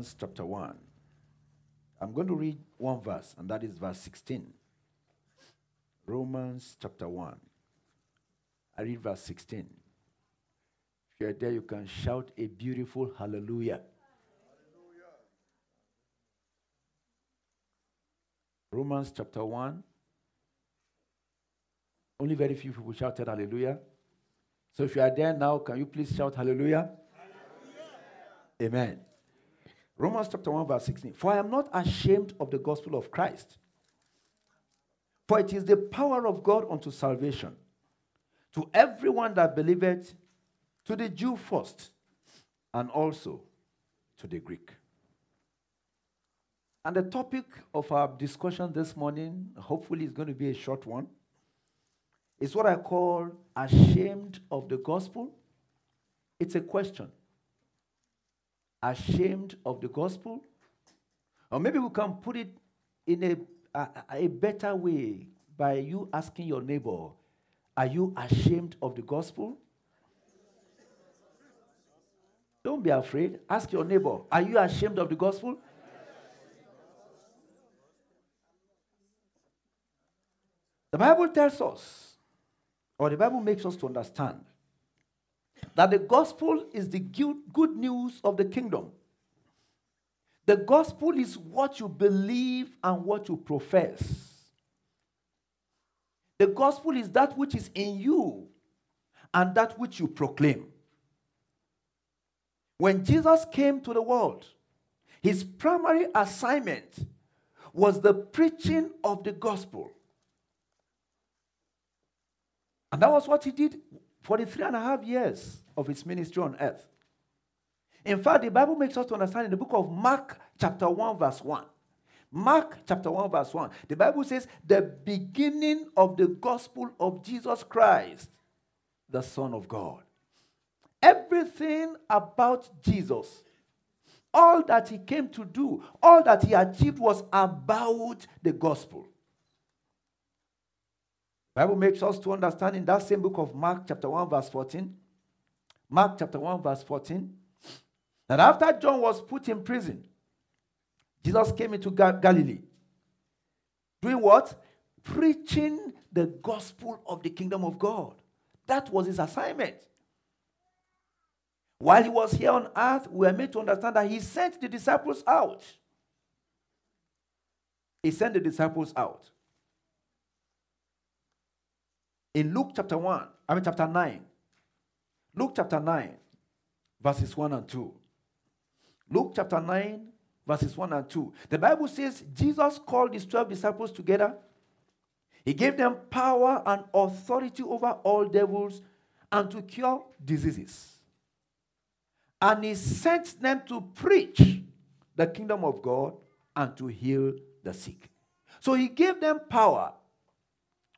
Romans chapter 1. I'm going to read one verse, and that is verse 16. Romans chapter 1. I read verse 16. If you're there, you can shout a beautiful hallelujah. Romans chapter 1. Only very few people shouted hallelujah. So if you are there now, can you please shout hallelujah? hallelujah. Amen. Romans chapter 1, verse 16. For I am not ashamed of the gospel of Christ, for it is the power of God unto salvation to everyone that believeth, to the Jew first, and also to the Greek. And the topic of our discussion this morning, hopefully, is going to be a short one, is what I call ashamed of the gospel. It's a question. Ashamed of the gospel? Or maybe we can put it in a, a, a better way by you asking your neighbor, Are you ashamed of the gospel? Don't be afraid. Ask your neighbor, Are you ashamed of the gospel? The Bible tells us, or the Bible makes us to understand, that the gospel is the good news of the kingdom. The gospel is what you believe and what you profess. The gospel is that which is in you and that which you proclaim. When Jesus came to the world, his primary assignment was the preaching of the gospel. And that was what he did for the three and a half years of his ministry on earth. In fact, the Bible makes us to understand in the book of Mark, chapter 1, verse 1. Mark chapter 1, verse 1. The Bible says, the beginning of the gospel of Jesus Christ, the Son of God. Everything about Jesus, all that he came to do, all that he achieved was about the gospel. Bible makes us to understand in that same book of Mark, chapter 1, verse 14. Mark chapter 1, verse 14. That after John was put in prison, Jesus came into Galilee. Doing what? Preaching the gospel of the kingdom of God. That was his assignment. While he was here on earth, we are made to understand that he sent the disciples out. He sent the disciples out in Luke chapter 1, I mean chapter 9. Luke chapter 9, verses 1 and 2. Luke chapter 9, verses 1 and 2. The Bible says Jesus called his 12 disciples together. He gave them power and authority over all devils and to cure diseases. And he sent them to preach the kingdom of God and to heal the sick. So he gave them power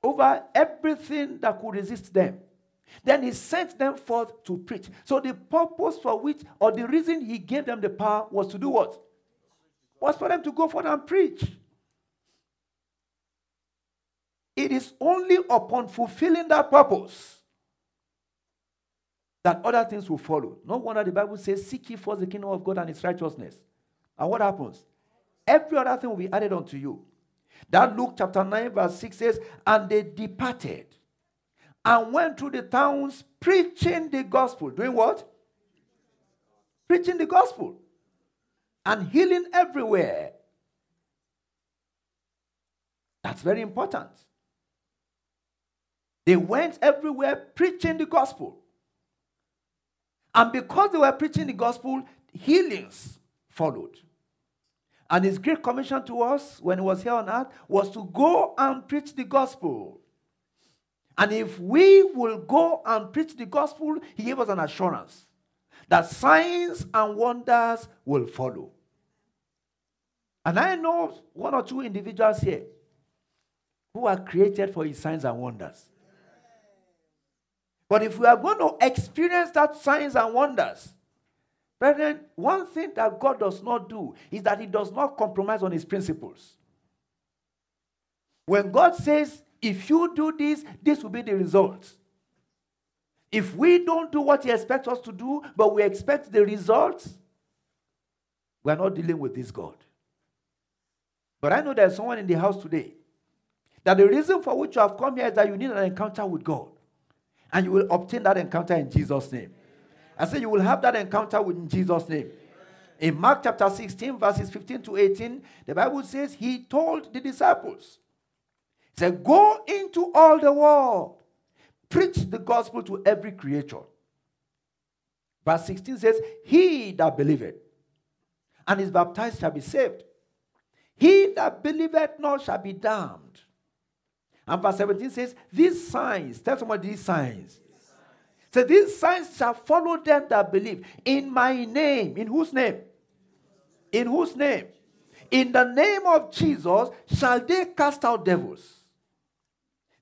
over everything that could resist them. Then he sent them forth to preach. So the purpose for which, or the reason he gave them the power was to do what? Was for them to go forth and preach. It is only upon fulfilling that purpose that other things will follow. No wonder the Bible says, Seek ye first the kingdom of God and his righteousness. And what happens? Every other thing will be added unto you. That Luke chapter 9, verse 6 says, And they departed and went through the towns preaching the gospel. Doing what? Preaching the gospel and healing everywhere. That's very important. They went everywhere preaching the gospel. And because they were preaching the gospel, healings followed. And his great commission to us when he was here on earth was to go and preach the gospel. And if we will go and preach the gospel, he gave us an assurance that signs and wonders will follow. And I know one or two individuals here who are created for his signs and wonders. But if we are going to experience that signs and wonders, Brethren, one thing that God does not do is that He does not compromise on His principles. When God says, if you do this, this will be the result. If we don't do what He expects us to do, but we expect the results, we are not dealing with this God. But I know there's someone in the house today that the reason for which you have come here is that you need an encounter with God. And you will obtain that encounter in Jesus' name. I say you will have that encounter with Jesus' name. In Mark chapter 16, verses 15 to 18, the Bible says he told the disciples, He said, Go into all the world, preach the gospel to every creature. Verse 16 says, He that believeth and is baptized shall be saved. He that believeth not shall be damned. And verse 17 says, These signs, tell somebody these signs. So these signs shall follow them that believe. In my name. In whose name? In whose name? In the name of Jesus shall they cast out devils.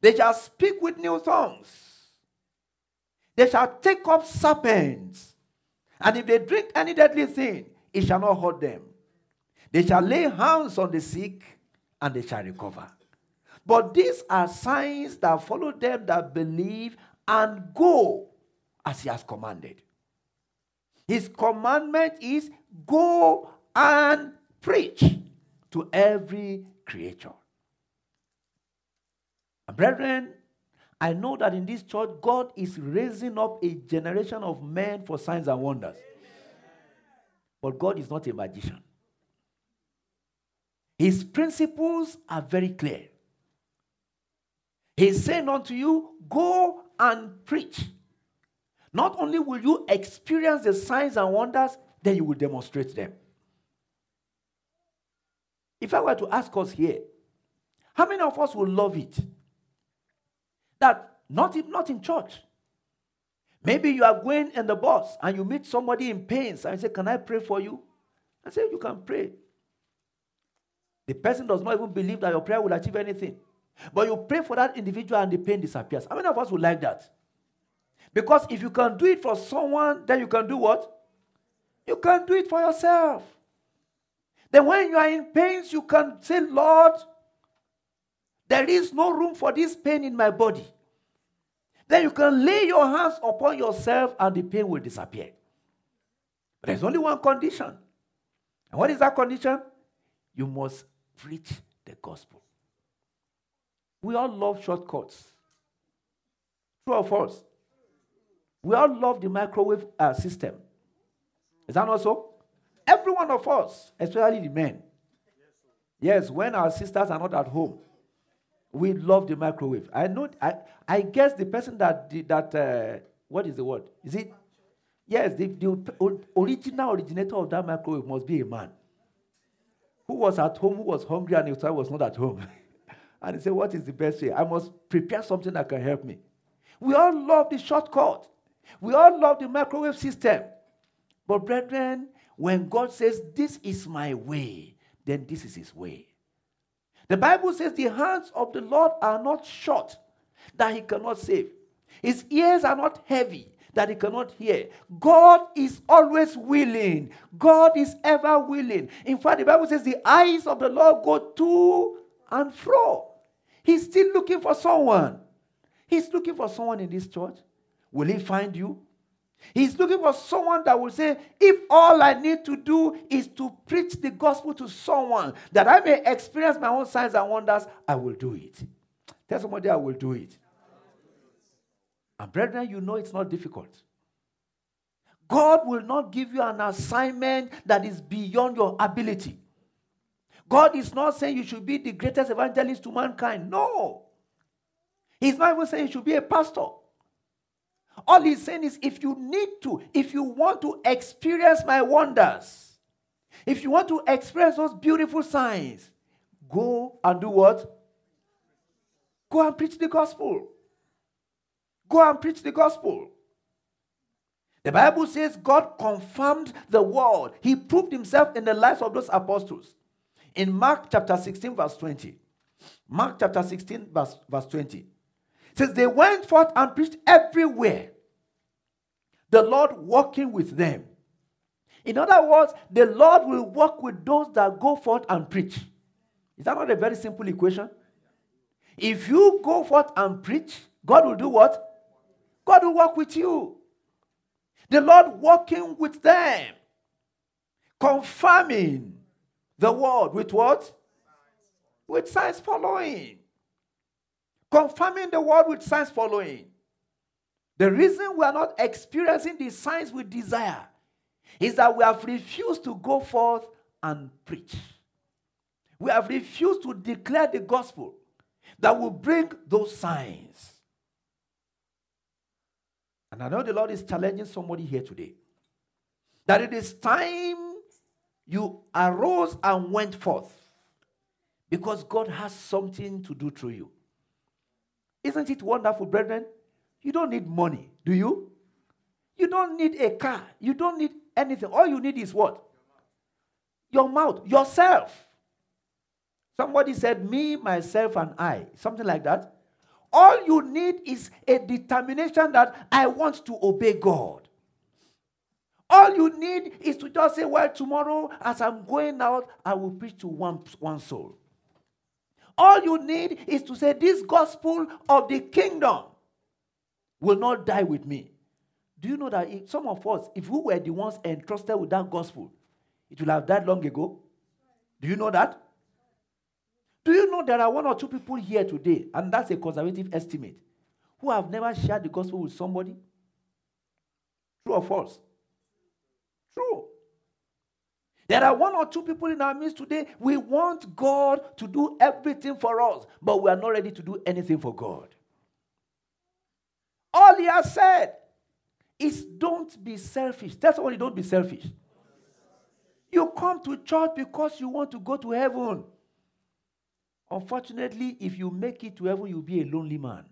They shall speak with new tongues. They shall take up serpents. And if they drink any deadly thing, it shall not hurt them. They shall lay hands on the sick and they shall recover. But these are signs that follow them that believe and go as he has commanded. His commandment is go and preach to every creature. And Brethren, I know that in this church, God is raising up a generation of men for signs and wonders. But God is not a magician. His principles are very clear. He's saying unto you, Go and preach. Not only will you experience the signs and wonders, then you will demonstrate them. If I were to ask us here, how many of us will love it? That not in, not in church. Maybe you are going in the bus and you meet somebody in pains and you say, Can I pray for you? I say, You can pray. The person does not even believe that your prayer will achieve anything. But you pray for that individual and the pain disappears. How many of us would like that? Because if you can do it for someone, then you can do what? You can do it for yourself. Then when you are in pains, you can say, Lord, there is no room for this pain in my body. Then you can lay your hands upon yourself and the pain will disappear. But there's only one condition. And what is that condition? You must preach the gospel. We all love shortcuts. True or false? We all love the microwave uh, system. Is that not so? Every one of us, especially the men. Yes, when our sisters are not at home, we love the microwave. I know. I, I guess the person that did that. Uh, what is the word? Is it? Yes, the, the original originator of that microwave must be a man who was at home, who was hungry, and his wife was not at home. and he said, What is the best way? I must prepare something that can help me. We all love the shortcut. We all love the microwave system. But, brethren, when God says, This is my way, then this is his way. The Bible says, The hands of the Lord are not short, that he cannot save. His ears are not heavy, that he cannot hear. God is always willing. God is ever willing. In fact, the Bible says, The eyes of the Lord go to and fro. He's still looking for someone. He's looking for someone in this church Will he find you? He's looking for someone that will say, if all I need to do is to preach the gospel to someone that I may experience my own signs and wonders, I will do it. Tell somebody I will do it. And brethren, you know it's not difficult. God will not give you an assignment that is beyond your ability. God is not saying you should be the greatest evangelist to mankind. No. He's not even saying you should be a pastor. All he's saying is if you need to, if you want to experience my wonders, if you want to experience those beautiful signs, go and do what? Go and preach the gospel. Go and preach the gospel. The Bible says God confirmed the word. He proved himself in the lives of those apostles. In Mark chapter 16, verse 20. Mark chapter 16, verse, verse 20 says they went forth and preached everywhere. The Lord working with them. In other words, the Lord will work with those that go forth and preach. Is that not a very simple equation? If you go forth and preach, God will do what? God will walk with you. The Lord walking with them, confirming the word with what? With signs following. Confirming the word with signs following. The reason we are not experiencing the signs we desire is that we have refused to go forth and preach. We have refused to declare the gospel that will bring those signs. And I know the Lord is challenging somebody here today that it is time you arose and went forth because God has something to do through you. Isn't it wonderful, brethren? You don't need money, do you? You don't need a car. You don't need anything. All you need is what? Your mouth, yourself. Somebody said, Me, myself, and I. Something like that. All you need is a determination that I want to obey God. All you need is to just say, Well, tomorrow, as I'm going out, I will preach to one, one soul. All you need is to say, This gospel of the kingdom will not die with me. Do you know that some of us, if we were the ones entrusted with that gospel, it will have died long ago? Do you know that? Do you know there are one or two people here today, and that's a conservative estimate, who have never shared the gospel with somebody? True or false? True. There are one or two people in our midst today. We want God to do everything for us, but we are not ready to do anything for God. All He has said is don't be selfish. That's all. Don't be selfish. You come to church because you want to go to heaven. Unfortunately, if you make it to heaven, you'll be a lonely man.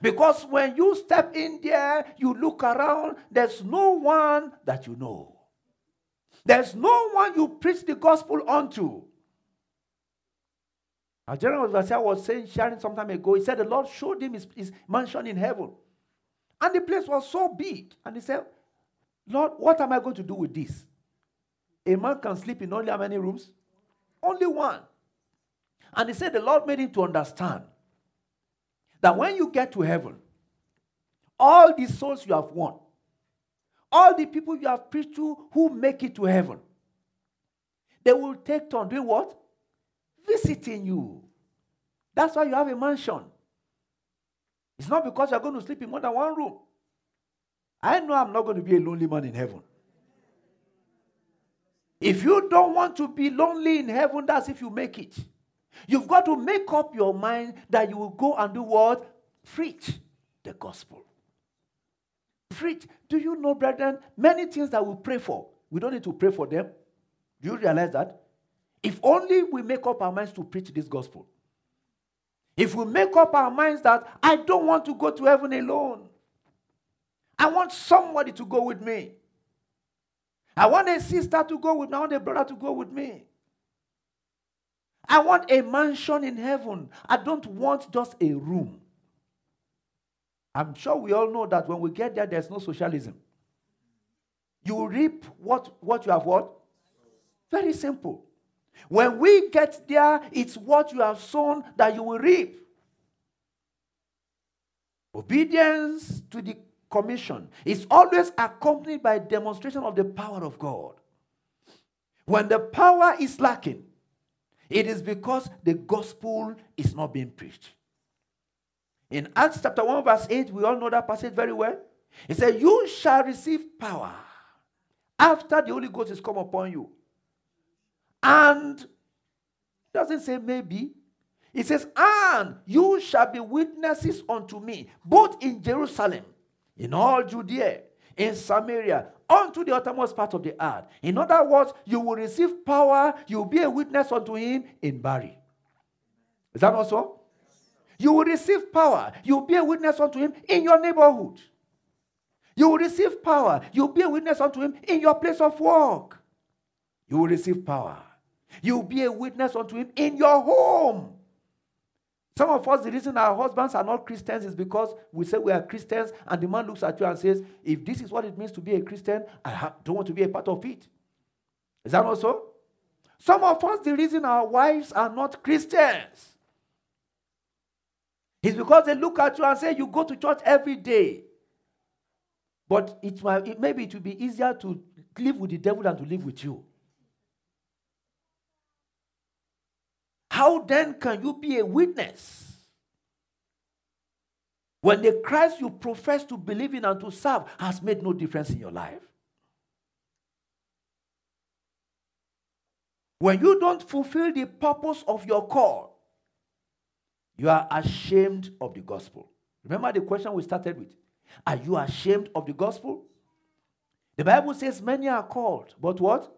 Because when you step in there, you look around, there's no one that you know. There's no one you preach the gospel unto. Our General Overseer was saying, sharing some time ago, he said the Lord showed him his, his mansion in heaven. And the place was so big. And he said, Lord, what am I going to do with this? A man can sleep in only how many rooms? Only one. And he said the Lord made him to understand that when you get to heaven, all the souls you have won, all the people you have preached to who make it to heaven, they will take turn doing what? Visiting you. That's why you have a mansion. It's not because you're going to sleep in more than one room. I know I'm not going to be a lonely man in heaven. If you don't want to be lonely in heaven, that's if you make it. You've got to make up your mind that you will go and do what? Preach the gospel. Preach. Do you know, brethren, many things that we pray for, we don't need to pray for them. Do you realize that? If only we make up our minds to preach this gospel. If we make up our minds that I don't want to go to heaven alone, I want somebody to go with me. I want a sister to go with me. I want a brother to go with me. I want a mansion in heaven. I don't want just a room. I'm sure we all know that when we get there, there's no socialism. You reap what, what you have what? Very simple. When we get there, it's what you have sown that you will reap. Obedience to the commission is always accompanied by demonstration of the power of God. When the power is lacking, it is because the gospel is not being preached. In Acts chapter 1, verse 8, we all know that passage very well. It said, You shall receive power after the Holy Ghost is come upon you. And doesn't say maybe. It says, And you shall be witnesses unto me, both in Jerusalem, in all Judea, in Samaria, unto the uttermost part of the earth. In other words, you will receive power, you will be a witness unto him in Barry. Is that also? You will receive power, you will be a witness unto him in your neighborhood. You will receive power, you will be a witness unto him in your place of work. You will receive power. You will be a witness unto him in your home. Some of us, the reason our husbands are not Christians is because we say we are Christians, and the man looks at you and says, If this is what it means to be a Christian, I don't want to be a part of it. Is that also? Some of us, the reason our wives are not Christians It's because they look at you and say, You go to church every day. But it, might, it maybe it will be easier to live with the devil than to live with you. How then can you be a witness? When the Christ you profess to believe in and to serve has made no difference in your life. When you don't fulfill the purpose of your call, you are ashamed of the gospel. Remember the question we started with? Are you ashamed of the gospel? The Bible says many are called, but what?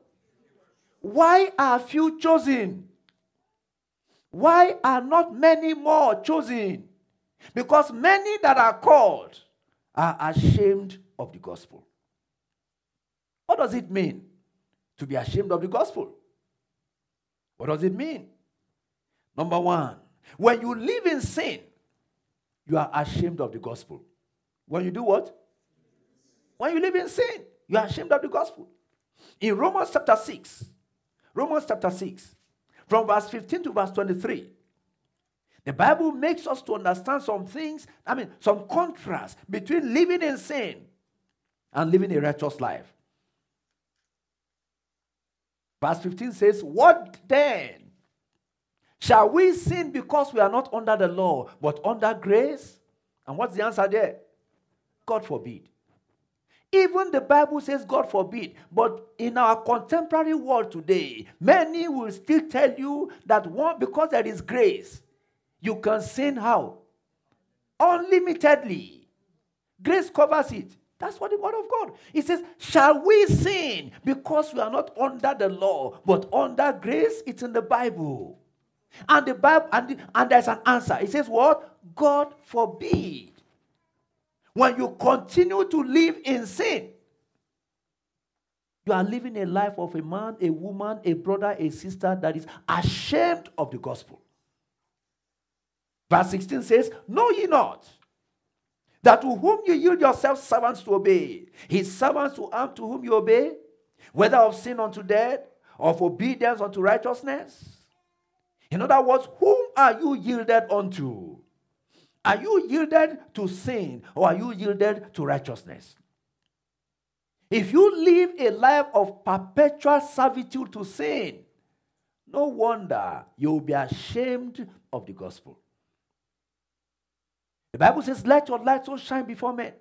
Why are few chosen? Why are not many more chosen? Because many that are called are ashamed of the gospel. What does it mean to be ashamed of the gospel? What does it mean? Number one, when you live in sin, you are ashamed of the gospel. When you do what? When you live in sin, you are ashamed of the gospel. In Romans chapter 6, Romans chapter 6, from verse 15 to verse 23, the Bible makes us to understand some things, I mean, some contrast between living in sin and living a righteous life. Verse 15 says, What then? Shall we sin because we are not under the law, but under grace? And what's the answer there? God forbid. Even the Bible says God forbid, but in our contemporary world today, many will still tell you that one because there is grace, you can sin how? Unlimitedly. Grace covers it. That's what the word of God. It says, Shall we sin because we are not under the law, but under grace? It's in the Bible. And the Bible, and, the, and there's an answer. It says, What? God forbid. When you continue to live in sin, you are living a life of a man, a woman, a brother, a sister that is ashamed of the gospel. Verse 16 says, Know ye not that to whom you yield yourselves servants to obey, his servants to arm to whom you obey, whether of sin unto death or of obedience unto righteousness. In other words, whom are you yielded unto? Are you yielded to sin or are you yielded to righteousness? If you live a life of perpetual servitude to sin, no wonder you will be ashamed of the gospel. The Bible says, Let your light so shine before men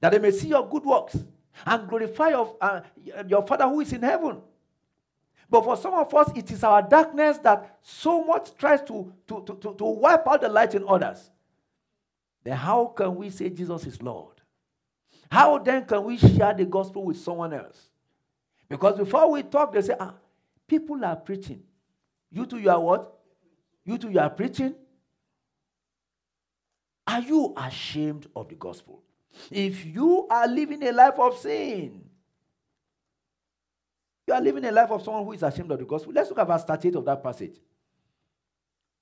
that they may see your good works and glorify your, uh, your Father who is in heaven. But for some of us, it is our darkness that so much tries to, to, to, to, wipe out the light in others. Then, how can we say Jesus is Lord? How then can we share the gospel with someone else? Because before we talk, they say, ah, people are preaching. You two, you are what? You two, you are preaching. Are you ashamed of the gospel? If you are living a life of sin, you are living a life of someone who is ashamed of the gospel. Let's look at verse 38 of that passage.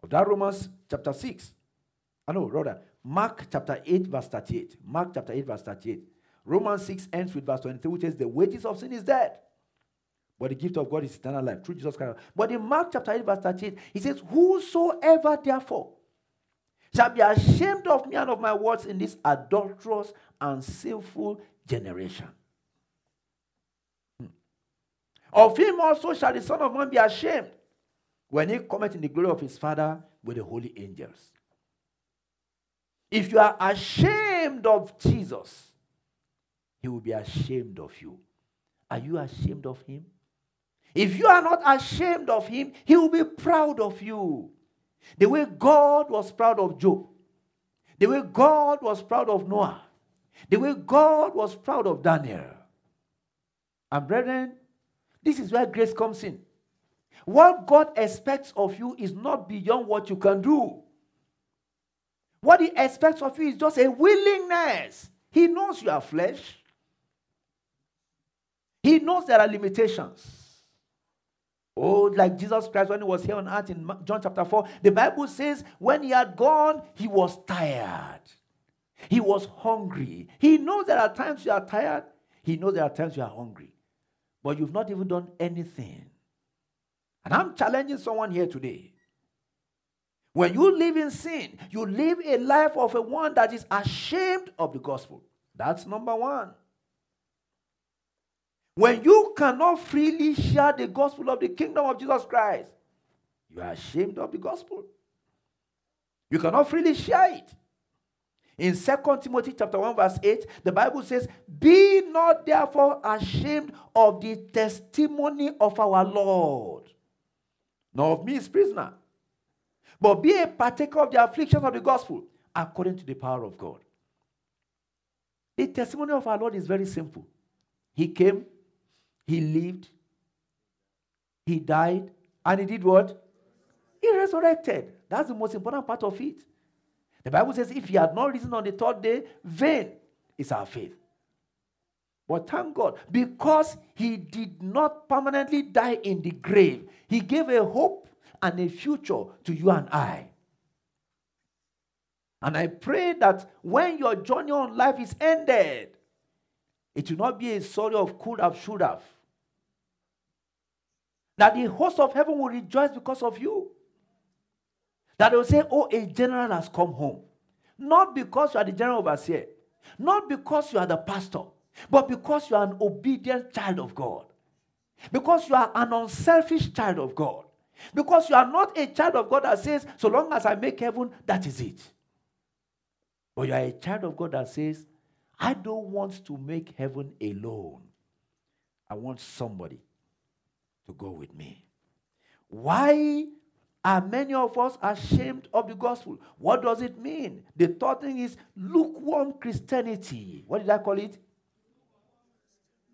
Of that Romans chapter 6. Ah, I know, rather, Mark chapter 8, verse 38. Mark chapter 8, verse 38. Romans 6 ends with verse 23, which says, The wages of sin is death. But the gift of God is eternal life through Jesus Christ. But in Mark chapter 8, verse 38, he says, Whosoever therefore shall be ashamed of me and of my words in this adulterous and sinful generation. Of him also shall the Son of Man be ashamed when he cometh in the glory of his Father with the holy angels. If you are ashamed of Jesus, he will be ashamed of you. Are you ashamed of him? If you are not ashamed of him, he will be proud of you. The way God was proud of Job, the way God was proud of Noah, the way God was proud of Daniel. And brethren, this is where grace comes in. What God expects of you is not beyond what you can do. What He expects of you is just a willingness. He knows you are flesh, He knows there are limitations. Oh, like Jesus Christ when he was here on earth in John chapter 4, the Bible says when he had gone, he was tired. He was hungry. He knows there are times you are tired. He knows there are times you are hungry. But you've not even done anything. And I'm challenging someone here today. When you live in sin, you live a life of a one that is ashamed of the gospel. That's number one. When you cannot freely share the gospel of the kingdom of Jesus Christ, you are ashamed of the gospel. You cannot freely share it. In 2 Timothy chapter 1, verse 8, the Bible says, Be not therefore ashamed of the testimony of our Lord, nor of me his prisoner, but be a partaker of the afflictions of the gospel according to the power of God. The testimony of our Lord is very simple. He came, he lived, he died, and he did what? He resurrected. That's the most important part of it. The Bible says, if he had not risen on the third day, vain is our faith. But thank God, because he did not permanently die in the grave, he gave a hope and a future to you and I. And I pray that when your journey on life is ended, it will not be a story of could have, should have. That the host of heaven will rejoice because of you. That they will say, Oh, a general has come home. Not because you are the general overseer, not because you are the pastor, but because you are an obedient child of God. Because you are an unselfish child of God. Because you are not a child of God that says, So long as I make heaven, that is it. But you are a child of God that says, I don't want to make heaven alone. I want somebody to go with me. Why are many of us ashamed of the gospel? What does it mean? The third thing is lukewarm Christianity. What did I call it?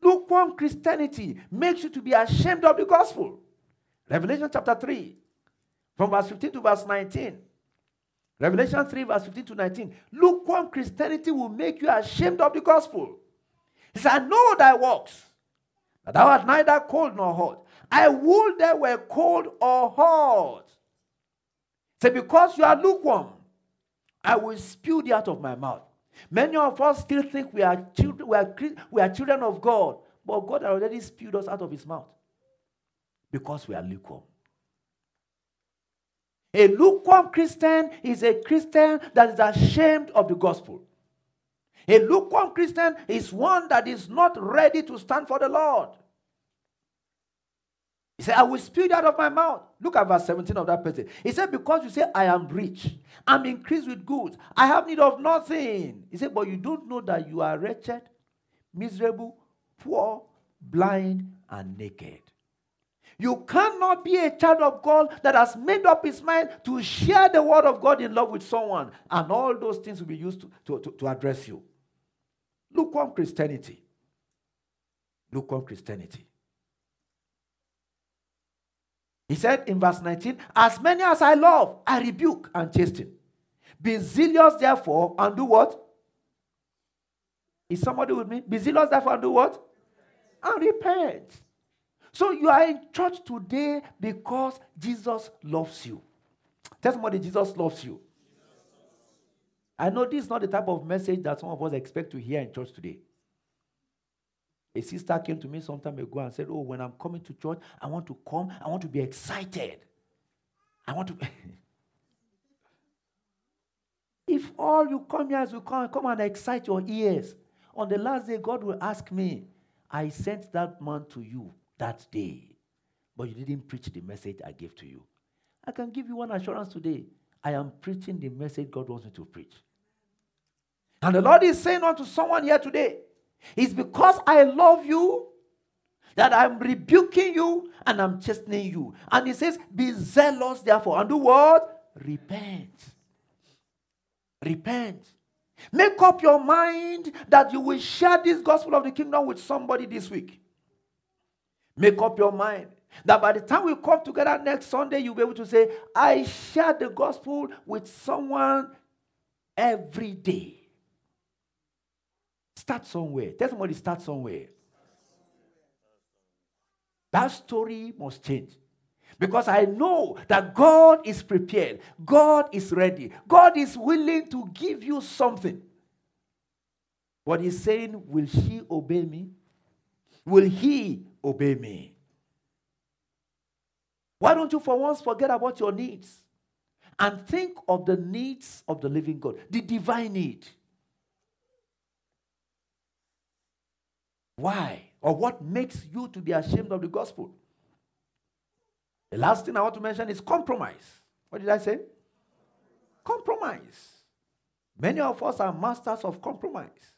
Lukewarm Christianity makes you to be ashamed of the gospel. Revelation chapter 3, from verse 15 to verse 19. Revelation 3, verse 15 to 19. Lukewarm Christianity will make you ashamed of the gospel. He said, I know thy works, that thou art neither cold nor hot. I would they were cold or hot. Say, because you are lukewarm, I will spew thee out of my mouth. Many of us still think we are children, we are, we are children of God, but God already spewed us out of his mouth because we are lukewarm. A lukewarm Christian is a Christian that is ashamed of the gospel. A lukewarm Christian is one that is not ready to stand for the Lord. He said, I will spew it out of my mouth. Look at verse 17 of that passage. He said, Because you say, I am rich, I'm increased with goods, I have need of nothing. He said, But you don't know that you are wretched, miserable, poor, blind, and naked. You cannot be a child of God that has made up his mind to share the word of God in love with someone, and all those things will be used to, to, to, to address you. Lukewarm Christianity. Lukewarm Christianity. He said in verse 19, As many as I love, I rebuke and chasten. Be zealous, therefore, and do what? Is somebody with me? Be zealous, therefore, and do what? And repent. So you are in church today because Jesus loves you. Tell somebody Jesus loves you. I know this is not the type of message that some of us expect to hear in church today. A sister came to me some time ago and said, Oh, when I'm coming to church, I want to come, I want to be excited. I want to. if all you come here is you come, come and excite your ears, on the last day, God will ask me, I sent that man to you that day, but you didn't preach the message I gave to you. I can give you one assurance today. I am preaching the message God wants me to preach. And the Lord is saying unto someone here today, it's because I love you that I'm rebuking you and I'm chastening you. And he says, Be zealous, therefore, and do what? Repent. Repent. Make up your mind that you will share this gospel of the kingdom with somebody this week. Make up your mind that by the time we come together next Sunday, you'll be able to say, I share the gospel with someone every day. Start somewhere. Tell somebody, start somewhere. That story must change. Because I know that God is prepared, God is ready, God is willing to give you something. What he's saying, will she obey me? Will he obey me? Why don't you for once forget about your needs and think of the needs of the living God, the divine need. Why? Or what makes you to be ashamed of the gospel? The last thing I want to mention is compromise. What did I say? Compromise. Many of us are masters of compromise.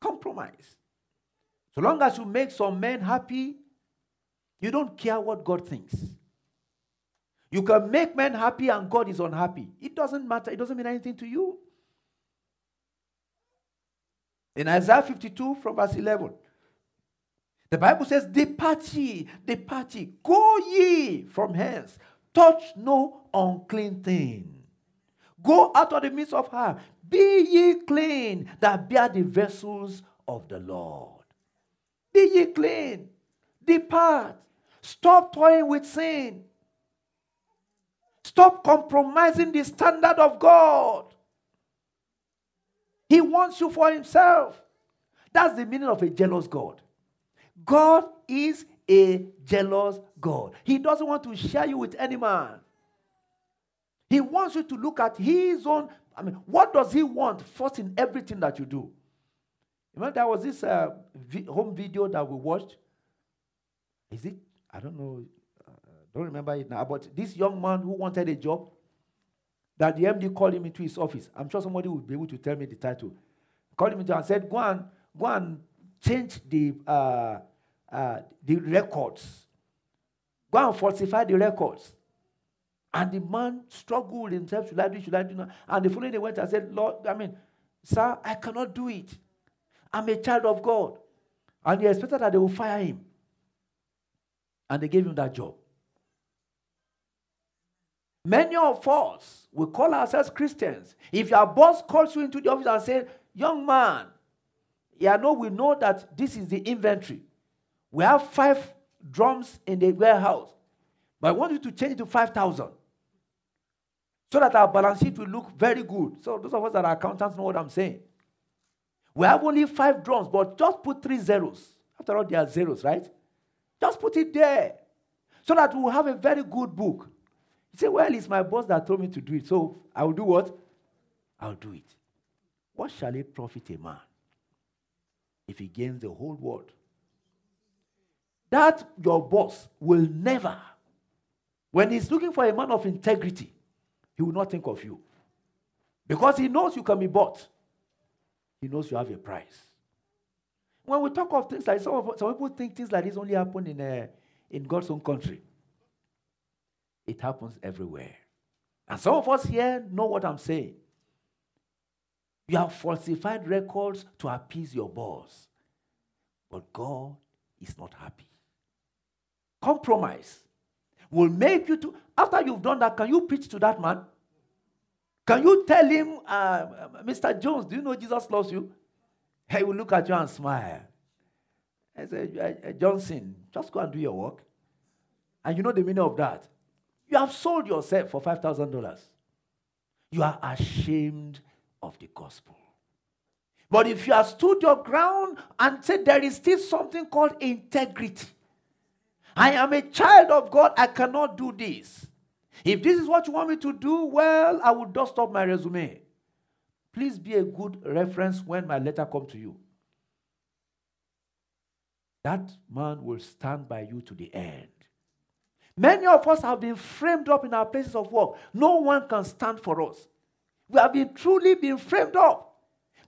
Compromise. So long as you make some men happy, you don't care what God thinks. You can make men happy and God is unhappy. It doesn't matter. It doesn't mean anything to you. In Isaiah 52 from verse 11, the Bible says, Depart ye, depart ye, go ye from hence, touch no unclean thing. Go out of the midst of her, be ye clean, that bear the vessels of the Lord. Be ye clean, depart, stop toying with sin, stop compromising the standard of God. He wants you for himself. That's the meaning of a jealous God. God is a jealous God. He doesn't want to share you with any man. He wants you to look at his own. I mean, what does he want first in everything that you do? Remember, there was this uh, vi- home video that we watched. Is it? I don't know. Uh, don't remember it now. But this young man who wanted a job, that the MD called him into his office. I'm sure somebody would be able to tell me the title. Called him into and said, "Go and go and change the uh, uh, the records. Go and falsify the records. And the man struggled himself, should I do, should I do not? And the following day went and said, Lord, I mean, sir, I cannot do it. I'm a child of God. And he expected that they will fire him. And they gave him that job. Many of us, we call ourselves Christians. If your boss calls you into the office and says, Young man, yeah, no, we know that this is the inventory. We have five drums in the warehouse, but I want you to change it to 5,000 so that our balance sheet will look very good. So, those of us that are accountants know what I'm saying. We have only five drums, but just put three zeros. After all, they are zeros, right? Just put it there so that we'll have a very good book. You say, Well, it's my boss that told me to do it, so I will do what? I'll do it. What shall it profit a man if he gains the whole world that your boss will never, when he's looking for a man of integrity, he will not think of you. Because he knows you can be bought. He knows you have a price. When we talk of things like some, of, some people think things like this only happen in, uh, in God's own country. It happens everywhere. And some of us here know what I'm saying. You have falsified records to appease your boss. But God is not happy compromise will make you to, after you've done that, can you preach to that man? Can you tell him, uh, uh Mr. Jones, do you know Jesus loves you? He will look at you and smile. I say, uh, uh, Johnson, just go and do your work. And you know the meaning of that. You have sold yourself for $5,000. You are ashamed of the gospel. But if you have stood your ground and said there is still something called integrity, I am a child of God. I cannot do this. If this is what you want me to do, well, I will dust off my resume. Please be a good reference when my letter comes to you. That man will stand by you to the end. Many of us have been framed up in our places of work. No one can stand for us. We have been truly been framed up.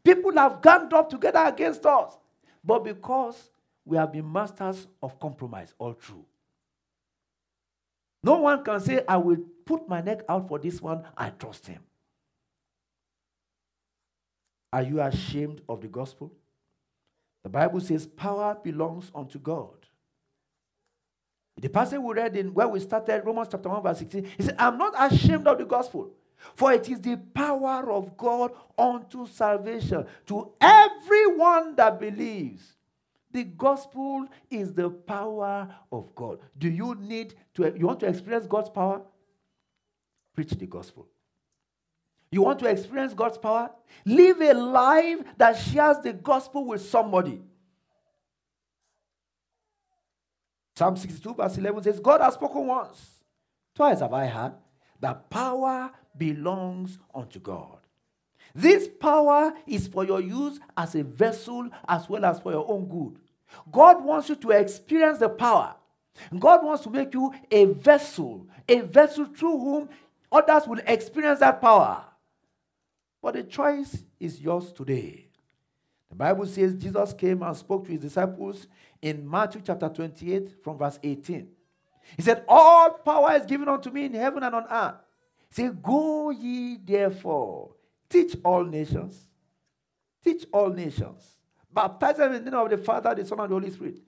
People have ganged up together against us. But because we have been masters of compromise all through. No one can say, I will put my neck out for this one, I trust him. Are you ashamed of the gospel? The Bible says power belongs unto God. The passage we read in where we started, Romans chapter 1, verse 16, he said, I'm not ashamed of the gospel, for it is the power of God unto salvation to everyone that believes. The gospel is the power of God. Do you need to, you want to experience God's power? Preach the gospel. You want to experience God's power? Live a life that shares the gospel with somebody. Psalm 62, verse 11 says, God has spoken once, twice have I heard, The power belongs unto God. This power is for your use as a vessel as well as for your own good. God wants you to experience the power. God wants to make you a vessel, a vessel through whom others will experience that power. But the choice is yours today. The Bible says Jesus came and spoke to his disciples in Matthew chapter 28 from verse 18. He said, All power is given unto me in heaven and on earth. Say, Go ye therefore, teach all nations, teach all nations, baptize them in the name of the Father, the Son, and the Holy Spirit.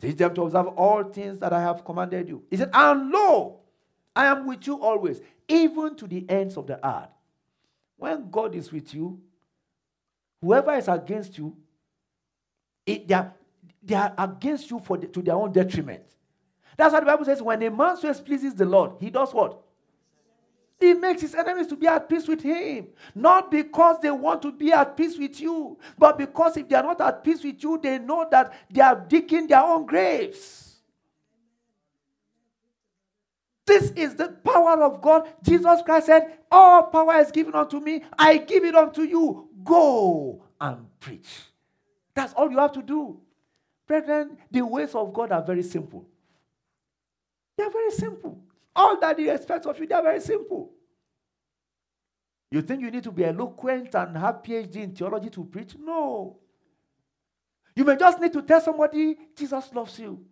Teach them to observe all things that I have commanded you. He said, And lo, I am with you always, even to the ends of the earth. When God is with you, whoever is against you, it, they, are, they are against you for the, to their own detriment. That's what the Bible says. When a man's ways pleases the Lord, he does what? He makes his enemies to be at peace with him. Not because they want to be at peace with you, but because if they are not at peace with you, they know that they are digging their own graves. This is the power of God. Jesus Christ said, All power is given unto me. I give it unto you. Go and preach. That's all you have to do. Brethren, the ways of God are very simple. They are very simple. All that He expects of you, they are very simple. You think you need to be eloquent and have PhD in theology to preach? No. You may just need to tell somebody Jesus loves you.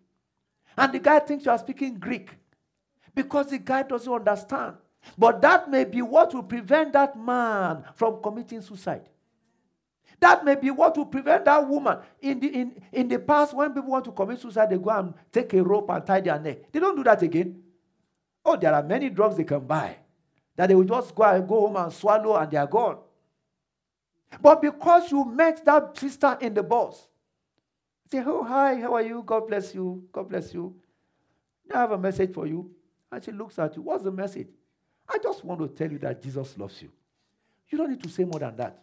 And the guy thinks you are speaking Greek because the guy doesn't understand. But that may be what will prevent that man from committing suicide. That may be what will prevent that woman. In the, in, in the past, when people want to commit suicide, they go and take a rope and tie their neck. They don't do that again. Oh, there are many drugs they can buy that they will just go, and go home and swallow and they are gone. But because you met that sister in the bus, say, Oh, hi, how are you? God bless you. God bless you. I have a message for you. And she looks at you. What's the message? I just want to tell you that Jesus loves you. You don't need to say more than that.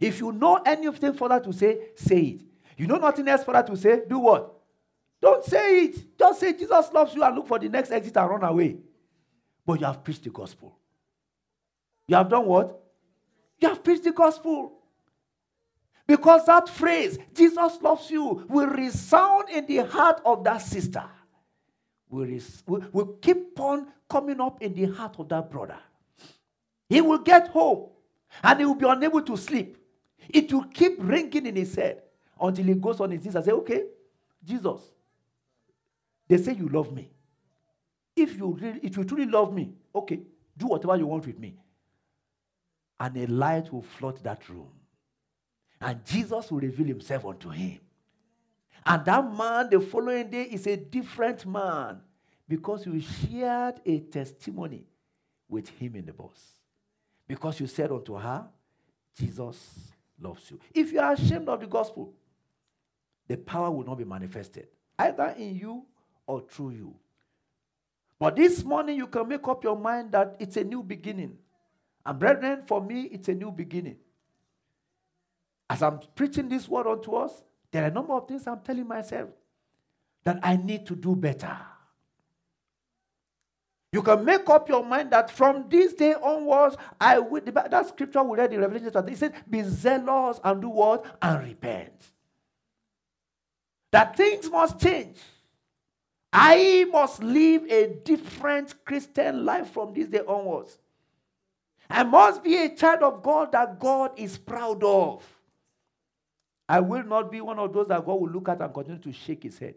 If you know anything further to say, say it. You know nothing else further to say, do what? Don't say it. Just say Jesus loves you and look for the next exit and run away. But you have preached the gospel. You have done what? You have preached the gospel. Because that phrase, Jesus loves you, will resound in the heart of that sister. Will, res- will, will keep on coming up in the heart of that brother. He will get home and he will be unable to sleep. It will keep ringing in his head until he goes on his knees and say, Okay, Jesus, they say you love me. If you really, if you truly love me, okay, do whatever you want with me. And a light will flood that room. And Jesus will reveal himself unto him. And that man the following day is a different man because you shared a testimony with him in the bus. Because you said unto her, Jesus loves you. If you are ashamed of the gospel, the power will not be manifested, either in you or through you. But this morning, you can make up your mind that it's a new beginning. And, brethren, for me, it's a new beginning. As I'm preaching this word unto us, there are a number of things I'm telling myself that I need to do better. You can make up your mind that from this day onwards, I will. That scripture we read in Revelation chapter. It said, "Be zealous and do what and repent." That things must change. I must live a different Christian life from this day onwards. I must be a child of God that God is proud of. I will not be one of those that God will look at and continue to shake his head.